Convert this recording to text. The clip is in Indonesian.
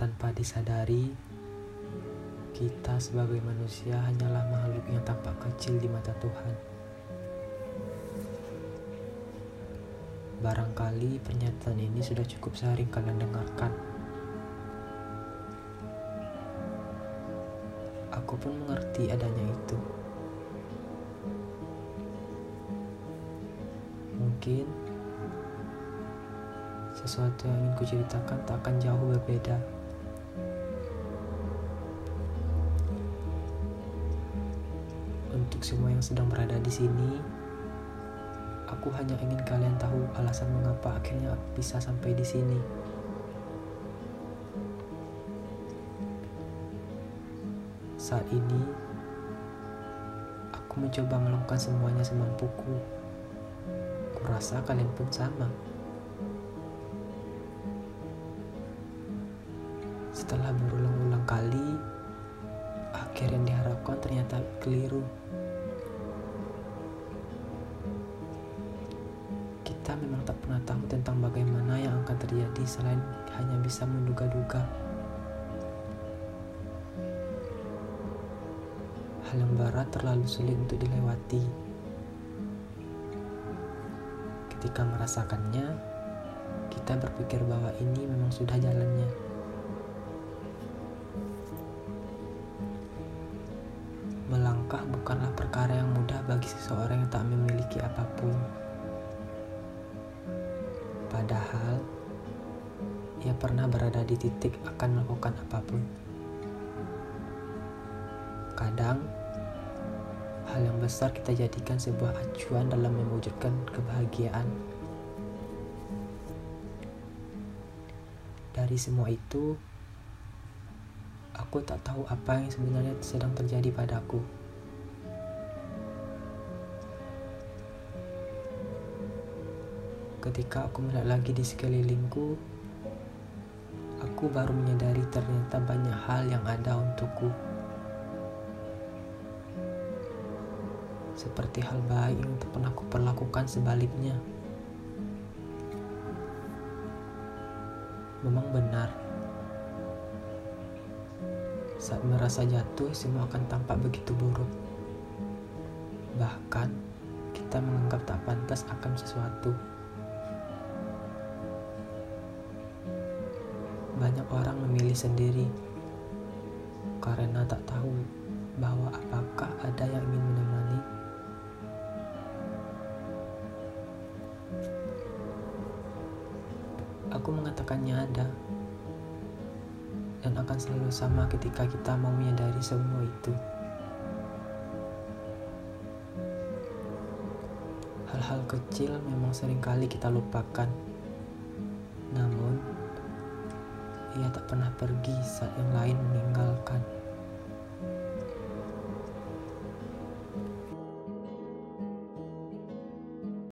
Tanpa disadari, kita sebagai manusia hanyalah makhluk yang tampak kecil di mata Tuhan. Barangkali pernyataan ini sudah cukup sering kalian dengarkan. Aku pun mengerti adanya itu. Mungkin sesuatu yang ingin kuceritakan tak akan jauh berbeda. Untuk semua yang sedang berada di sini, aku hanya ingin kalian tahu alasan mengapa akhirnya aku bisa sampai di sini. Saat ini, aku mencoba melakukan semuanya semampuku. Kurasa kalian pun sama. Setelah berulang-ulang kali, akhir yang diharapkan ternyata keliru. Kita memang tak pernah tahu tentang bagaimana yang akan terjadi selain hanya bisa menduga-duga. Hal yang barat terlalu sulit untuk dilewati. Ketika merasakannya, kita berpikir bahwa ini memang sudah jalannya. Melangkah bukanlah perkara yang mudah bagi seseorang yang tak memiliki apa pun. Padahal, ia pernah berada di titik akan melakukan apa pun. Kadang, hal yang besar kita jadikan sebuah acuan dalam mewujudkan kebahagiaan. Dari semua itu, aku tak tahu apa yang sebenarnya sedang terjadi padaku. Ketika aku melihat lagi di sekelilingku, aku baru menyadari ternyata banyak hal yang ada untukku. Seperti hal baik yang pernah aku perlakukan sebaliknya. Memang benar, saat merasa jatuh, semua akan tampak begitu buruk. Bahkan, kita menganggap tak pantas akan sesuatu. Banyak orang memilih sendiri karena tak tahu bahwa apakah ada yang ingin menemani. Aku mengatakannya ada dan akan selalu sama ketika kita mau menyadari semua itu. Hal-hal kecil memang sering kali kita lupakan. pernah pergi saat yang lain meninggalkan.